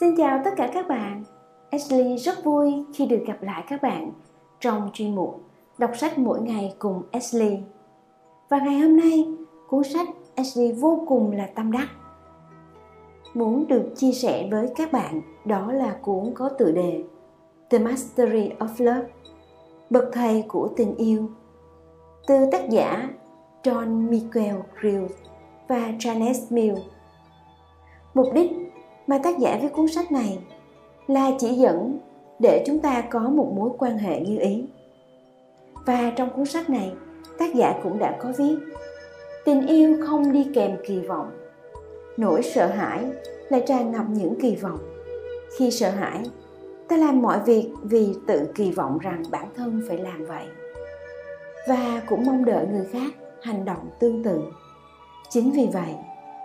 Xin chào tất cả các bạn. Ashley rất vui khi được gặp lại các bạn trong chuyên mục Đọc sách mỗi ngày cùng Ashley. Và ngày hôm nay, cuốn sách Ashley vô cùng là tâm đắc. Muốn được chia sẻ với các bạn đó là cuốn có tựa đề The Mastery of Love, bậc thầy của tình yêu, từ tác giả John Michael Grills và Janice Mill. Mục đích mà tác giả viết cuốn sách này là chỉ dẫn để chúng ta có một mối quan hệ như ý. Và trong cuốn sách này, tác giả cũng đã có viết tình yêu không đi kèm kỳ vọng. Nỗi sợ hãi lại tràn ngập những kỳ vọng. Khi sợ hãi, ta làm mọi việc vì tự kỳ vọng rằng bản thân phải làm vậy. Và cũng mong đợi người khác hành động tương tự. Chính vì vậy,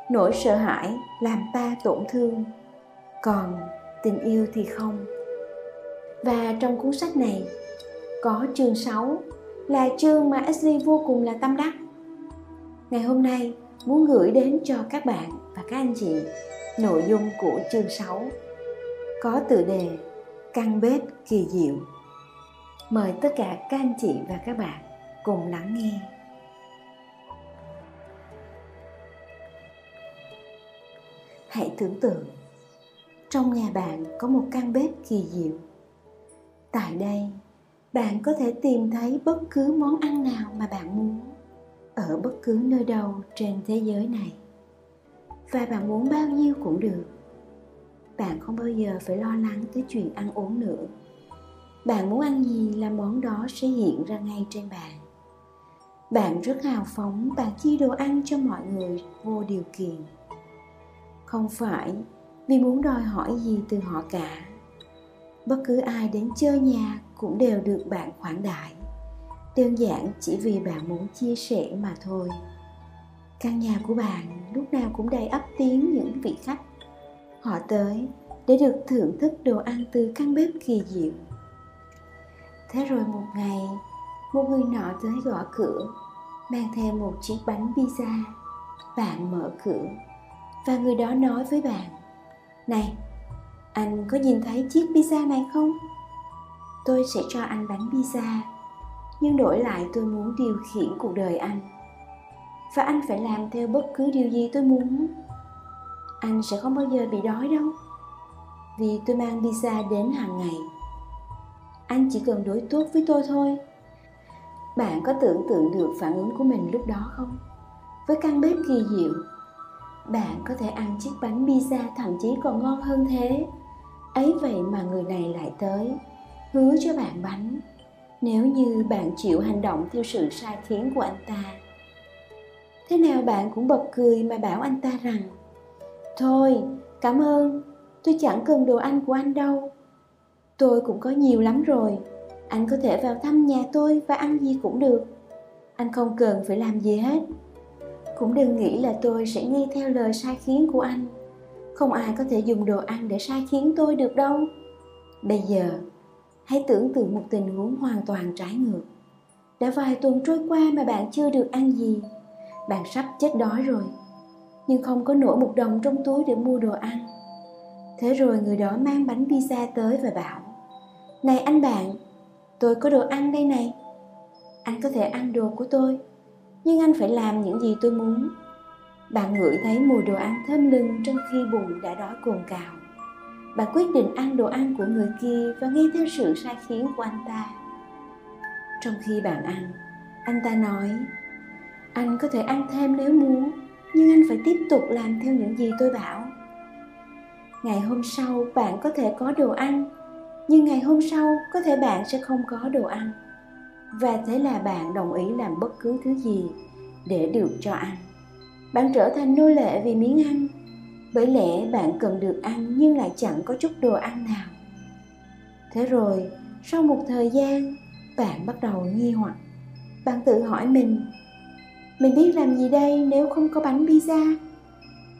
nỗi sợ hãi làm ta tổn thương. Còn tình yêu thì không. Và trong cuốn sách này, có chương 6 là chương mà Ashley vô cùng là tâm đắc. Ngày hôm nay, muốn gửi đến cho các bạn và các anh chị nội dung của chương 6 có tựa đề căn bếp kỳ diệu. Mời tất cả các anh chị và các bạn cùng lắng nghe. Hãy tưởng tượng, trong nhà bạn có một căn bếp kỳ diệu. Tại đây, bạn có thể tìm thấy bất cứ món ăn nào mà bạn muốn, ở bất cứ nơi đâu trên thế giới này. Và bạn muốn bao nhiêu cũng được. Bạn không bao giờ phải lo lắng tới chuyện ăn uống nữa. Bạn muốn ăn gì là món đó sẽ hiện ra ngay trên bàn bạn rất hào phóng bạn chia đồ ăn cho mọi người vô điều kiện không phải, vì muốn đòi hỏi gì từ họ cả. Bất cứ ai đến chơi nhà cũng đều được bạn khoản đại. Đơn giản chỉ vì bạn muốn chia sẻ mà thôi. Căn nhà của bạn lúc nào cũng đầy ấp tiếng những vị khách. Họ tới để được thưởng thức đồ ăn từ căn bếp kỳ diệu. Thế rồi một ngày, một người nọ tới gõ cửa, mang theo một chiếc bánh pizza. Bạn mở cửa và người đó nói với bạn. Này, anh có nhìn thấy chiếc pizza này không? Tôi sẽ cho anh bánh pizza, nhưng đổi lại tôi muốn điều khiển cuộc đời anh. Và anh phải làm theo bất cứ điều gì tôi muốn. Anh sẽ không bao giờ bị đói đâu, vì tôi mang pizza đến hàng ngày. Anh chỉ cần đối tốt với tôi thôi. Bạn có tưởng tượng được phản ứng của mình lúc đó không? Với căn bếp kỳ diệu bạn có thể ăn chiếc bánh pizza thậm chí còn ngon hơn thế. Ấy vậy mà người này lại tới, hứa cho bạn bánh. Nếu như bạn chịu hành động theo sự sai khiến của anh ta, thế nào bạn cũng bật cười mà bảo anh ta rằng, thôi, cảm ơn, tôi chẳng cần đồ ăn của anh đâu. Tôi cũng có nhiều lắm rồi, anh có thể vào thăm nhà tôi và ăn gì cũng được. Anh không cần phải làm gì hết cũng đừng nghĩ là tôi sẽ nghe theo lời sai khiến của anh. Không ai có thể dùng đồ ăn để sai khiến tôi được đâu. Bây giờ, hãy tưởng tượng một tình huống hoàn toàn trái ngược. Đã vài tuần trôi qua mà bạn chưa được ăn gì. Bạn sắp chết đói rồi, nhưng không có nổi một đồng trong túi để mua đồ ăn. Thế rồi người đó mang bánh pizza tới và bảo, này anh bạn, tôi có đồ ăn đây này. Anh có thể ăn đồ của tôi nhưng anh phải làm những gì tôi muốn. Bạn ngửi thấy mùi đồ ăn thơm lừng trong khi bụng đã đói cồn cào. Bạn quyết định ăn đồ ăn của người kia và nghe theo sự sai khiến của anh ta. Trong khi bạn ăn, anh ta nói, anh có thể ăn thêm nếu muốn, nhưng anh phải tiếp tục làm theo những gì tôi bảo. Ngày hôm sau bạn có thể có đồ ăn, nhưng ngày hôm sau có thể bạn sẽ không có đồ ăn và thế là bạn đồng ý làm bất cứ thứ gì để được cho ăn. Bạn trở thành nô lệ vì miếng ăn. Bởi lẽ bạn cần được ăn nhưng lại chẳng có chút đồ ăn nào. Thế rồi, sau một thời gian, bạn bắt đầu nghi hoặc. Bạn tự hỏi mình mình biết làm gì đây nếu không có bánh pizza?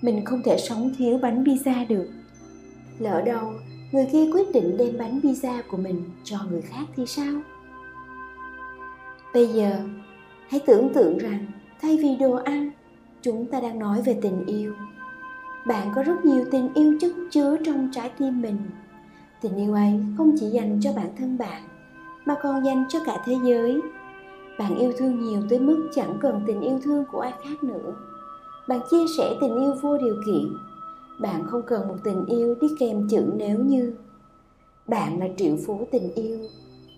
Mình không thể sống thiếu bánh pizza được. Lỡ đâu, người kia quyết định đem bánh pizza của mình cho người khác thì sao? Bây giờ, hãy tưởng tượng rằng thay vì đồ ăn, chúng ta đang nói về tình yêu. Bạn có rất nhiều tình yêu chất chứa trong trái tim mình. Tình yêu ấy không chỉ dành cho bản thân bạn, mà còn dành cho cả thế giới. Bạn yêu thương nhiều tới mức chẳng cần tình yêu thương của ai khác nữa. Bạn chia sẻ tình yêu vô điều kiện. Bạn không cần một tình yêu đi kèm chữ nếu như. Bạn là triệu phú tình yêu.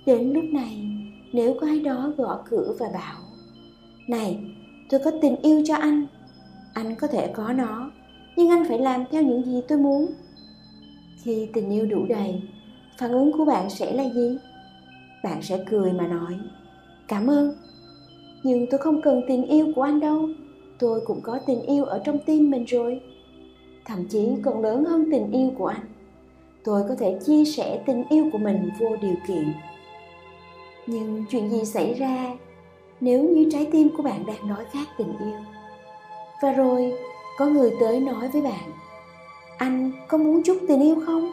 Đến lúc này nếu có ai đó gõ cửa và bảo, này, tôi có tình yêu cho anh anh có thể có nó, nhưng anh phải làm theo những gì tôi muốn. Khi tình yêu đủ đầy, phản ứng của bạn sẽ là gì? Bạn sẽ cười mà nói, cảm ơn, nhưng tôi không cần tình yêu của anh đâu, tôi cũng có tình yêu ở trong tim mình rồi. Thậm chí còn lớn hơn tình yêu của anh, tôi có thể chia sẻ tình yêu của mình vô điều kiện nhưng chuyện gì xảy ra nếu như trái tim của bạn đang đói khát tình yêu? Và rồi, có người tới nói với bạn, anh có muốn chút tình yêu không?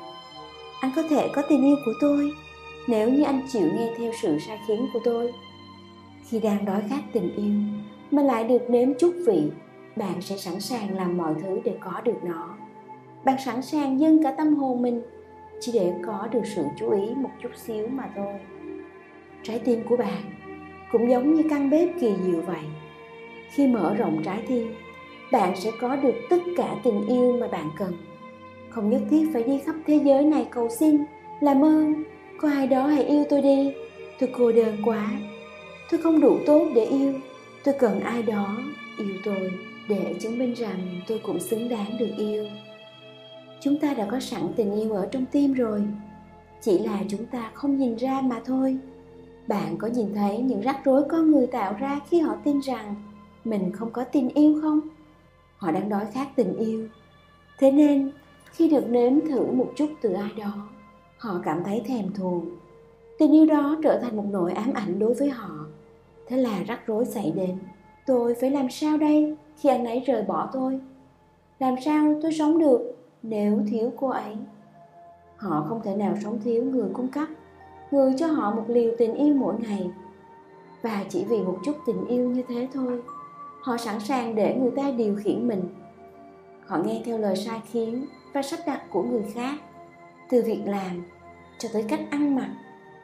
Anh có thể có tình yêu của tôi nếu như anh chịu nghe theo sự sai khiến của tôi. Khi đang đói khát tình yêu mà lại được nếm chút vị, bạn sẽ sẵn sàng làm mọi thứ để có được nó. Bạn sẵn sàng dâng cả tâm hồn mình chỉ để có được sự chú ý một chút xíu mà thôi trái tim của bạn cũng giống như căn bếp kỳ diệu vậy. Khi mở rộng trái tim, bạn sẽ có được tất cả tình yêu mà bạn cần. Không nhất thiết phải đi khắp thế giới này cầu xin, làm ơn, có ai đó hãy yêu tôi đi. Tôi cô đơn quá. Tôi không đủ tốt để yêu. Tôi cần ai đó yêu tôi để chứng minh rằng tôi cũng xứng đáng được yêu. Chúng ta đã có sẵn tình yêu ở trong tim rồi. Chỉ là chúng ta không nhìn ra mà thôi bạn có nhìn thấy những rắc rối con người tạo ra khi họ tin rằng mình không có tình yêu không? Họ đang đói khát tình yêu. Thế nên, khi được nếm thử một chút từ ai đó, họ cảm thấy thèm thuồng. Tình yêu đó trở thành một nỗi ám ảnh đối với họ. Thế là rắc rối xảy đến. Tôi phải làm sao đây khi anh ấy rời bỏ tôi? Làm sao tôi sống được nếu thiếu cô ấy? Họ không thể nào sống thiếu người cung cấp người cho họ một liều tình yêu mỗi ngày. Và chỉ vì một chút tình yêu như thế thôi, họ sẵn sàng để người ta điều khiển mình. Họ nghe theo lời sai khiến và sắp đặt của người khác, từ việc làm cho tới cách ăn mặc,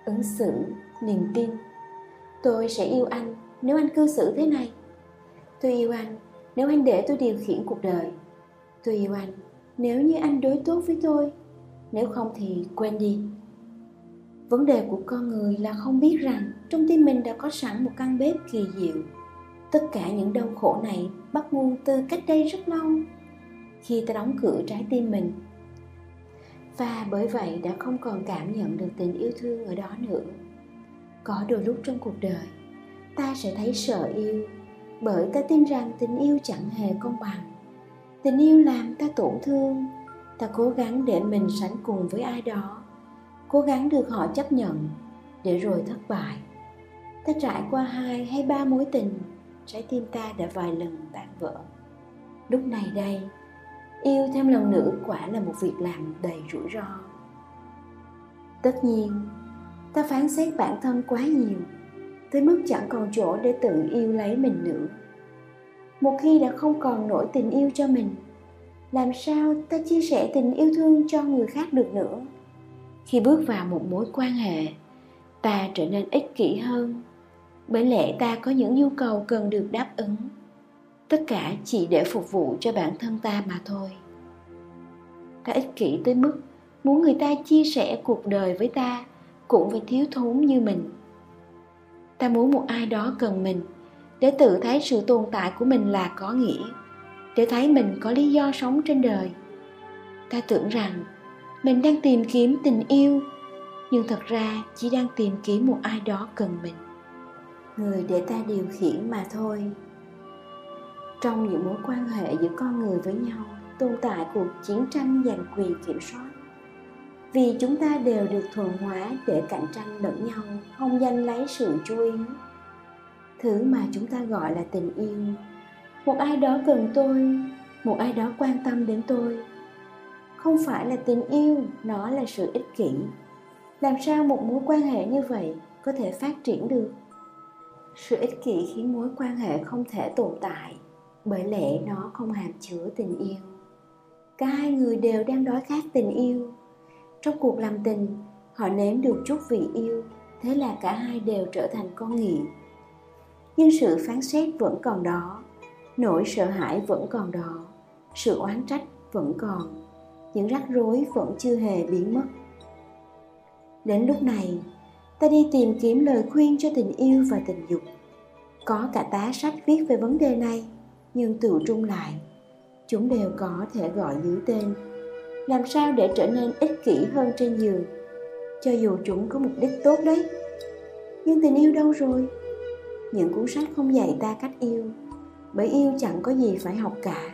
ứng xử, niềm tin. Tôi sẽ yêu anh nếu anh cư xử thế này. Tôi yêu anh nếu anh để tôi điều khiển cuộc đời. Tôi yêu anh nếu như anh đối tốt với tôi. Nếu không thì quên đi vấn đề của con người là không biết rằng trong tim mình đã có sẵn một căn bếp kỳ diệu. Tất cả những đau khổ này bắt nguồn từ cách đây rất lâu, khi ta đóng cửa trái tim mình. Và bởi vậy đã không còn cảm nhận được tình yêu thương ở đó nữa. Có đôi lúc trong cuộc đời, ta sẽ thấy sợ yêu, bởi ta tin rằng tình yêu chẳng hề công bằng. Tình yêu làm ta tổn thương, ta cố gắng để mình sánh cùng với ai đó cố gắng được họ chấp nhận để rồi thất bại. Ta trải qua hai hay ba mối tình, trái tim ta đã vài lần tan vỡ. Lúc này đây, yêu thêm lần nữa quả là một việc làm đầy rủi ro. Tất nhiên, ta phán xét bản thân quá nhiều, tới mức chẳng còn chỗ để tự yêu lấy mình nữa. Một khi đã không còn nổi tình yêu cho mình, làm sao ta chia sẻ tình yêu thương cho người khác được nữa? Khi bước vào một mối quan hệ, ta trở nên ích kỷ hơn, bởi lẽ ta có những nhu cầu cần được đáp ứng. Tất cả chỉ để phục vụ cho bản thân ta mà thôi. Ta ích kỷ tới mức muốn người ta chia sẻ cuộc đời với ta cũng phải thiếu thốn như mình. Ta muốn một ai đó cần mình để tự thấy sự tồn tại của mình là có nghĩa, để thấy mình có lý do sống trên đời. Ta tưởng rằng mình đang tìm kiếm tình yêu, nhưng thật ra chỉ đang tìm kiếm một ai đó cần mình. Người để ta điều khiển mà thôi. Trong những mối quan hệ giữa con người với nhau, tồn tại cuộc chiến tranh giành quyền kiểm soát. Vì chúng ta đều được thuần hóa để cạnh tranh lẫn nhau, không giành lấy sự chú ý. Thứ mà chúng ta gọi là tình yêu. Một ai đó cần tôi, một ai đó quan tâm đến tôi không phải là tình yêu, nó là sự ích kỷ. Làm sao một mối quan hệ như vậy có thể phát triển được? Sự ích kỷ khiến mối quan hệ không thể tồn tại, bởi lẽ nó không hàm chứa tình yêu. Cả hai người đều đang đói khát tình yêu. Trong cuộc làm tình, họ nếm được chút vị yêu, thế là cả hai đều trở thành con nghiện. Nhưng sự phán xét vẫn còn đó, nỗi sợ hãi vẫn còn đó, sự oán trách vẫn còn những rắc rối vẫn chưa hề biến mất. Đến lúc này, ta đi tìm kiếm lời khuyên cho tình yêu và tình dục. Có cả tá sách viết về vấn đề này, nhưng tự trung lại. Chúng đều có thể gọi dưới tên. Làm sao để trở nên ích kỷ hơn trên giường? Cho dù chúng có mục đích tốt đấy, nhưng tình yêu đâu rồi? Những cuốn sách không dạy ta cách yêu, bởi yêu chẳng có gì phải học cả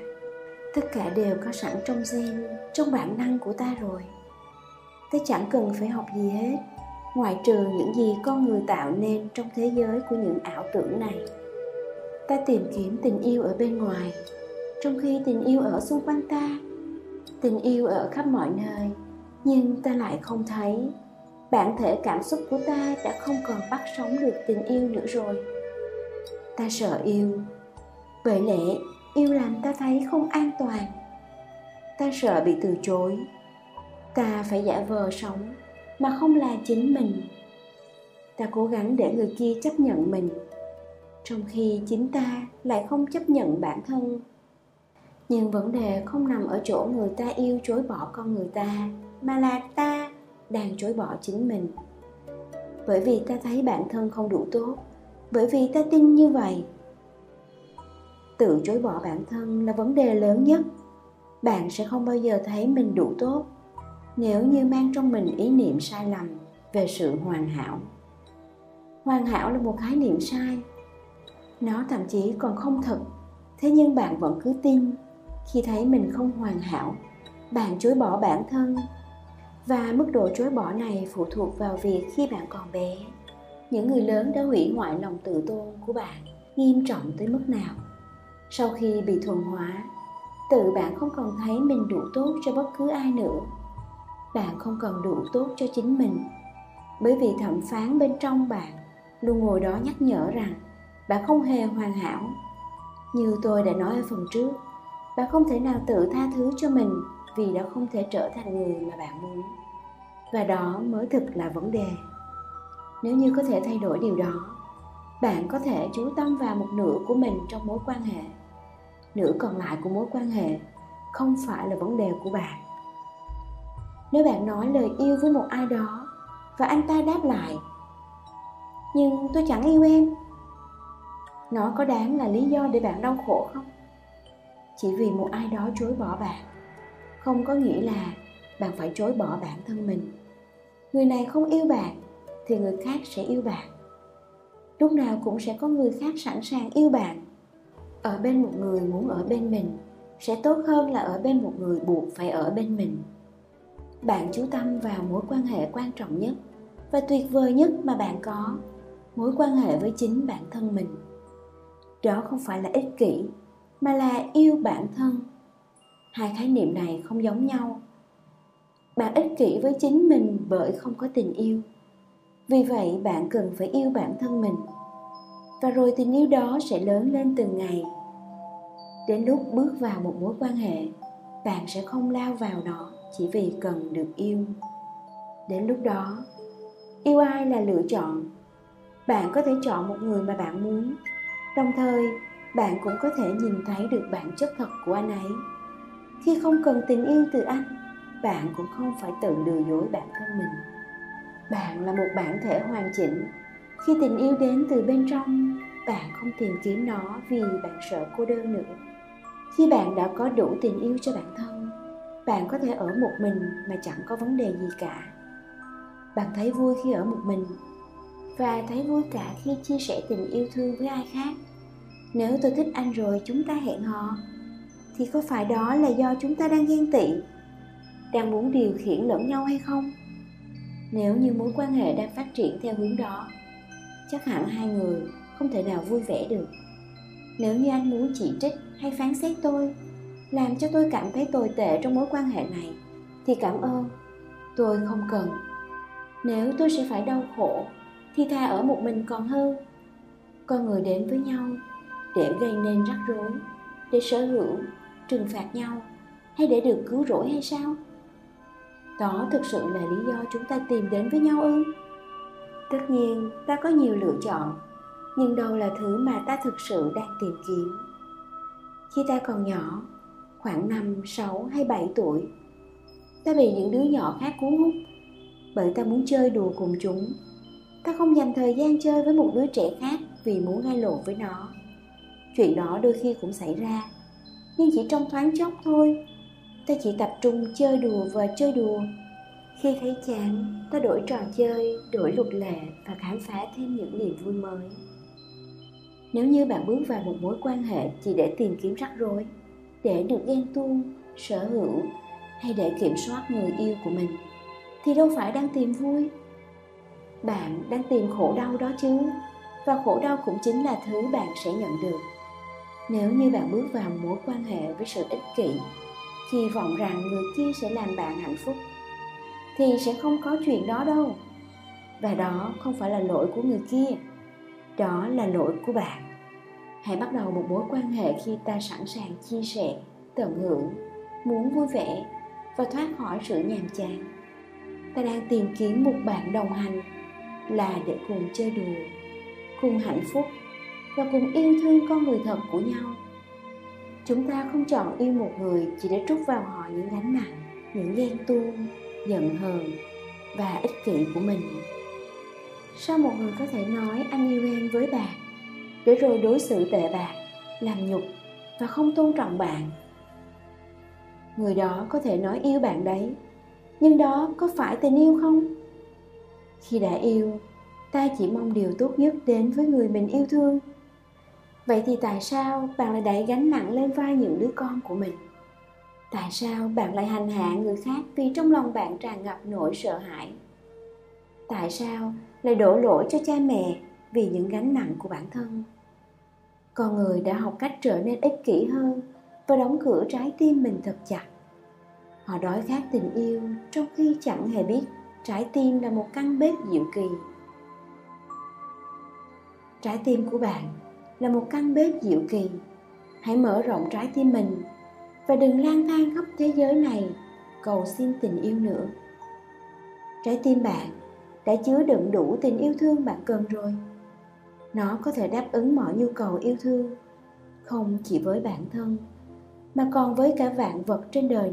tất cả đều có sẵn trong gen, trong bản năng của ta rồi. Ta chẳng cần phải học gì hết, ngoại trừ những gì con người tạo nên trong thế giới của những ảo tưởng này. Ta tìm kiếm tình yêu ở bên ngoài. Trong khi tình yêu ở xung quanh ta, tình yêu ở khắp mọi nơi, nhưng ta lại không thấy. Bản thể cảm xúc của ta đã không còn bắt sống được tình yêu nữa rồi. Ta sợ yêu. Bởi lẽ yêu làm ta thấy không an toàn. Ta sợ bị từ chối. Ta phải giả vờ sống mà không là chính mình. Ta cố gắng để người kia chấp nhận mình, trong khi chính ta lại không chấp nhận bản thân. Nhưng vấn đề không nằm ở chỗ người ta yêu chối bỏ con người ta, mà là ta đang chối bỏ chính mình. Bởi vì ta thấy bản thân không đủ tốt, bởi vì ta tin như vậy tự chối bỏ bản thân là vấn đề lớn nhất. Bạn sẽ không bao giờ thấy mình đủ tốt nếu như mang trong mình ý niệm sai lầm về sự hoàn hảo. Hoàn hảo là một khái niệm sai. Nó thậm chí còn không thật. Thế nhưng bạn vẫn cứ tin, khi thấy mình không hoàn hảo, bạn chối bỏ bản thân. Và mức độ chối bỏ này phụ thuộc vào việc khi bạn còn bé. Những người lớn đã hủy hoại lòng tự tôn của bạn, nghiêm trọng tới mức nào? Sau khi bị thuần hóa, tự bạn không còn thấy mình đủ tốt cho bất cứ ai nữa. Bạn không còn đủ tốt cho chính mình. Bởi vì thẩm phán bên trong bạn luôn ngồi đó nhắc nhở rằng bạn không hề hoàn hảo. Như tôi đã nói ở phần trước, bạn không thể nào tự tha thứ cho mình vì đã không thể trở thành người mà bạn muốn. Và đó mới thực là vấn đề. Nếu như có thể thay đổi điều đó, bạn có thể chú tâm vào một nửa của mình trong mối quan hệ nửa còn lại của mối quan hệ không phải là vấn đề của bạn. Nếu bạn nói lời yêu với một ai đó và anh ta đáp lại, nhưng tôi chẳng yêu em, nó có đáng là lý do để bạn đau khổ không? Chỉ vì một ai đó chối bỏ bạn, không có nghĩa là bạn phải chối bỏ bản thân mình. Người này không yêu bạn thì người khác sẽ yêu bạn. Lúc nào cũng sẽ có người khác sẵn sàng yêu bạn ở bên một người muốn ở bên mình, sẽ tốt hơn là ở bên một người buộc phải ở bên mình. Bạn chú tâm vào mối quan hệ quan trọng nhất và tuyệt vời nhất mà bạn có, mối quan hệ với chính bản thân mình. Đó không phải là ích kỷ, mà là yêu bản thân. Hai khái niệm này không giống nhau. Bạn ích kỷ với chính mình bởi không có tình yêu. Vì vậy, bạn cần phải yêu bản thân mình. Và rồi tình yêu đó sẽ lớn lên từng ngày đến lúc bước vào một mối quan hệ, bạn sẽ không lao vào nó chỉ vì cần được yêu. Đến lúc đó, yêu ai là lựa chọn. Bạn có thể chọn một người mà bạn muốn. Đồng thời, bạn cũng có thể nhìn thấy được bản chất thật của anh ấy. Khi không cần tình yêu từ anh, bạn cũng không phải tự lừa dối bản thân mình. Bạn là một bản thể hoàn chỉnh. Khi tình yêu đến từ bên trong, bạn không tìm kiếm nó vì bạn sợ cô đơn nữa khi bạn đã có đủ tình yêu cho bản thân, bạn có thể ở một mình mà chẳng có vấn đề gì cả. Bạn thấy vui khi ở một mình và thấy vui cả khi chia sẻ tình yêu thương với ai khác. Nếu tôi thích anh rồi, chúng ta hẹn hò, thì có phải đó là do chúng ta đang ghen tị, đang muốn điều khiển lẫn nhau hay không? Nếu như mối quan hệ đang phát triển theo hướng đó, chắc hẳn hai người không thể nào vui vẻ được. Nếu như anh muốn chỉ trích hay phán xét tôi, làm cho tôi cảm thấy tồi tệ trong mối quan hệ này. Thì cảm ơn, tôi không cần. Nếu tôi sẽ phải đau khổ, thì thà ở một mình còn hơn. Con người đến với nhau để gây nên rắc rối, để sở hữu, trừng phạt nhau, hay để được cứu rỗi hay sao? Đó thực sự là lý do chúng ta tìm đến với nhau ư? Tất nhiên, ta có nhiều lựa chọn, nhưng đâu là thứ mà ta thực sự đang tìm kiếm khi ta còn nhỏ khoảng 5, 6 hay 7 tuổi ta bị những đứa nhỏ khác cuốn hút bởi ta muốn chơi đùa cùng chúng. Ta không dành thời gian chơi với một đứa trẻ khác vì muốn gây lộn với nó. Chuyện đó đôi khi cũng xảy ra nhưng chỉ trong thoáng chốc thôi. Ta chỉ tập trung chơi đùa và chơi đùa. Khi thấy chán ta đổi trò chơi đổi luật lệ và khám phá thêm những niềm vui mới nếu như bạn bước vào một mối quan hệ chỉ để tìm kiếm rắc rối, để được ghen tuông, sở hữu hay để kiểm soát người yêu của mình, thì đâu phải đang tìm vui. Bạn đang tìm khổ đau đó chứ, và khổ đau cũng chính là thứ bạn sẽ nhận được. Nếu như bạn bước vào mối quan hệ với sự ích kỷ kỳ vọng rằng người kia sẽ làm bạn hạnh phúc, thì sẽ không có chuyện đó đâu. Và đó không phải là lỗi của người kia đó là lỗi của bạn. Hãy bắt đầu một mối quan hệ khi ta sẵn sàng chia sẻ, tận hưởng, muốn vui vẻ và thoát khỏi sự nhàm chán. Ta đang tìm kiếm một bạn đồng hành là để cùng chơi đùa, cùng hạnh phúc và cùng yêu thương con người thật của nhau. Chúng ta không chọn yêu một người chỉ để trút vào họ những gánh nặng, những ghen tuông, giận hờn và ích kỷ của mình sao một người có thể nói anh yêu em với bạn, để rồi đối xử tệ bạc, làm nhục và không tôn trọng bạn? Người đó có thể nói yêu bạn đấy, nhưng đó có phải tình yêu không? Khi đã yêu, ta chỉ mong điều tốt nhất đến với người mình yêu thương. Vậy thì tại sao bạn lại đẩy gánh nặng lên vai những đứa con của mình? Tại sao bạn lại hành hạ người khác vì trong lòng bạn tràn ngập nỗi sợ hãi? Tại sao lại đổ lỗi cho cha mẹ vì những gánh nặng của bản thân. Con người đã học cách trở nên ích kỷ hơn và đóng cửa trái tim mình thật chặt. Họ đói khát tình yêu trong khi chẳng hề biết trái tim là một căn bếp diệu kỳ. Trái tim của bạn là một căn bếp diệu kỳ. Hãy mở rộng trái tim mình và đừng lang thang khắp thế giới này. Cầu xin tình yêu nữa. Trái tim bạn đã chứa đựng đủ tình yêu thương bạn cần rồi. Nó có thể đáp ứng mọi nhu cầu yêu thương, không chỉ với bản thân, mà còn với cả vạn vật trên đời.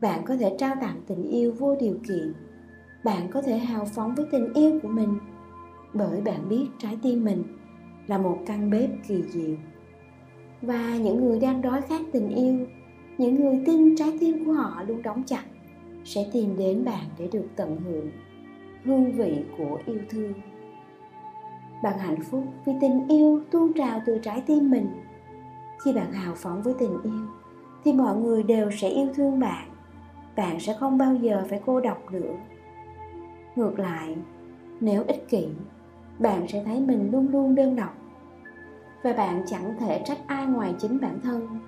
Bạn có thể trao tặng tình yêu vô điều kiện. Bạn có thể hào phóng với tình yêu của mình, bởi bạn biết trái tim mình là một căn bếp kỳ diệu. Và những người đang đói khát tình yêu, những người tin trái tim của họ luôn đóng chặt, sẽ tìm đến bạn để được tận hưởng hương vị của yêu thương. Bạn hạnh phúc vì tình yêu tuôn trào từ trái tim mình. Khi bạn hào phóng với tình yêu, thì mọi người đều sẽ yêu thương bạn. Bạn sẽ không bao giờ phải cô độc nữa. Ngược lại, nếu ích kỷ, bạn sẽ thấy mình luôn luôn đơn độc. Và bạn chẳng thể trách ai ngoài chính bản thân.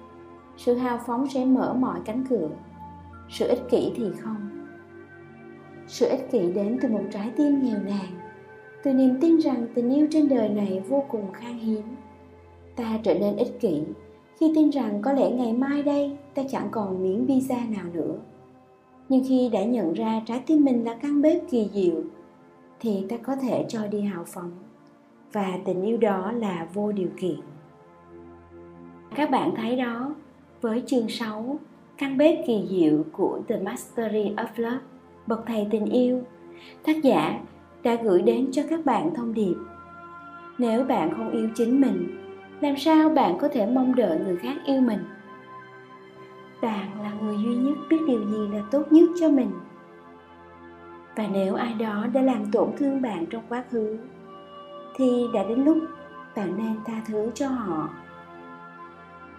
Sự hào phóng sẽ mở mọi cánh cửa. Sự ích kỷ thì không sự ích kỷ đến từ một trái tim nghèo nàn. Từ niềm tin rằng tình yêu trên đời này vô cùng khan hiếm. Ta trở nên ích kỷ khi tin rằng có lẽ ngày mai đây ta chẳng còn miếng visa nào nữa. Nhưng khi đã nhận ra trái tim mình là căn bếp kỳ diệu, thì ta có thể cho đi hào phóng. Và tình yêu đó là vô điều kiện. Các bạn thấy đó, với chương 6 căn bếp kỳ diệu của The Mastery of Love bậc thầy tình yêu. Tác giả đã gửi đến cho các bạn thông điệp. Nếu bạn không yêu chính mình, làm sao bạn có thể mong đợi người khác yêu mình? Bạn là người duy nhất biết điều gì là tốt nhất cho mình. Và nếu ai đó đã làm tổn thương bạn trong quá khứ, thì đã đến lúc bạn nên tha thứ cho họ.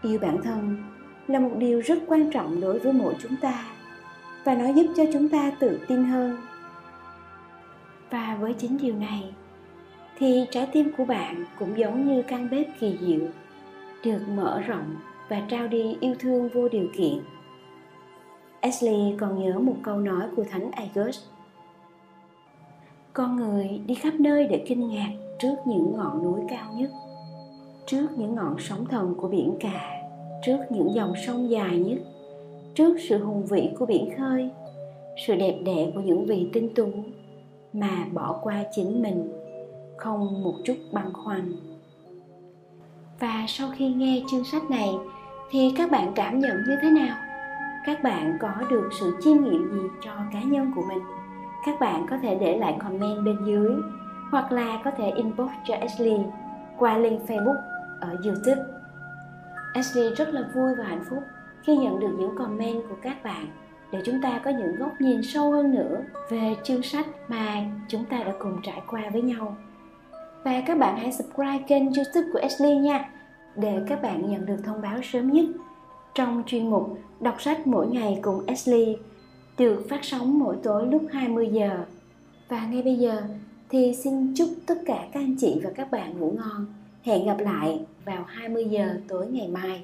Yêu bản thân là một điều rất quan trọng đối với mỗi chúng ta và nó giúp cho chúng ta tự tin hơn. Và với chính điều này, thì trái tim của bạn cũng giống như căn bếp kỳ diệu, được mở rộng và trao đi yêu thương vô điều kiện. Ashley còn nhớ một câu nói của Thánh August. Con người đi khắp nơi để kinh ngạc trước những ngọn núi cao nhất, Trước những ngọn sóng thần của biển cả, Trước những dòng sông dài nhất trước sự hùng vĩ của biển khơi, sự đẹp đẽ của những vị tinh tú mà bỏ qua chính mình không một chút băn khoăn. Và sau khi nghe chương sách này, thì các bạn cảm nhận như thế nào? Các bạn có được sự chiêm nghiệm gì cho cá nhân của mình? Các bạn có thể để lại comment bên dưới, hoặc là có thể inbox cho Ashley qua link Facebook ở YouTube. Ashley rất là vui và hạnh phúc khi nhận được những comment của các bạn để chúng ta có những góc nhìn sâu hơn nữa về chương sách mà chúng ta đã cùng trải qua với nhau. Và các bạn hãy subscribe kênh YouTube của Ashley nha, để các bạn nhận được thông báo sớm nhất trong chuyên mục đọc sách mỗi ngày cùng Ashley, được phát sóng mỗi tối lúc 20 giờ. Và ngay bây giờ thì xin chúc tất cả các anh chị và các bạn ngủ ngon. Hẹn gặp lại vào 20 giờ tối ngày mai.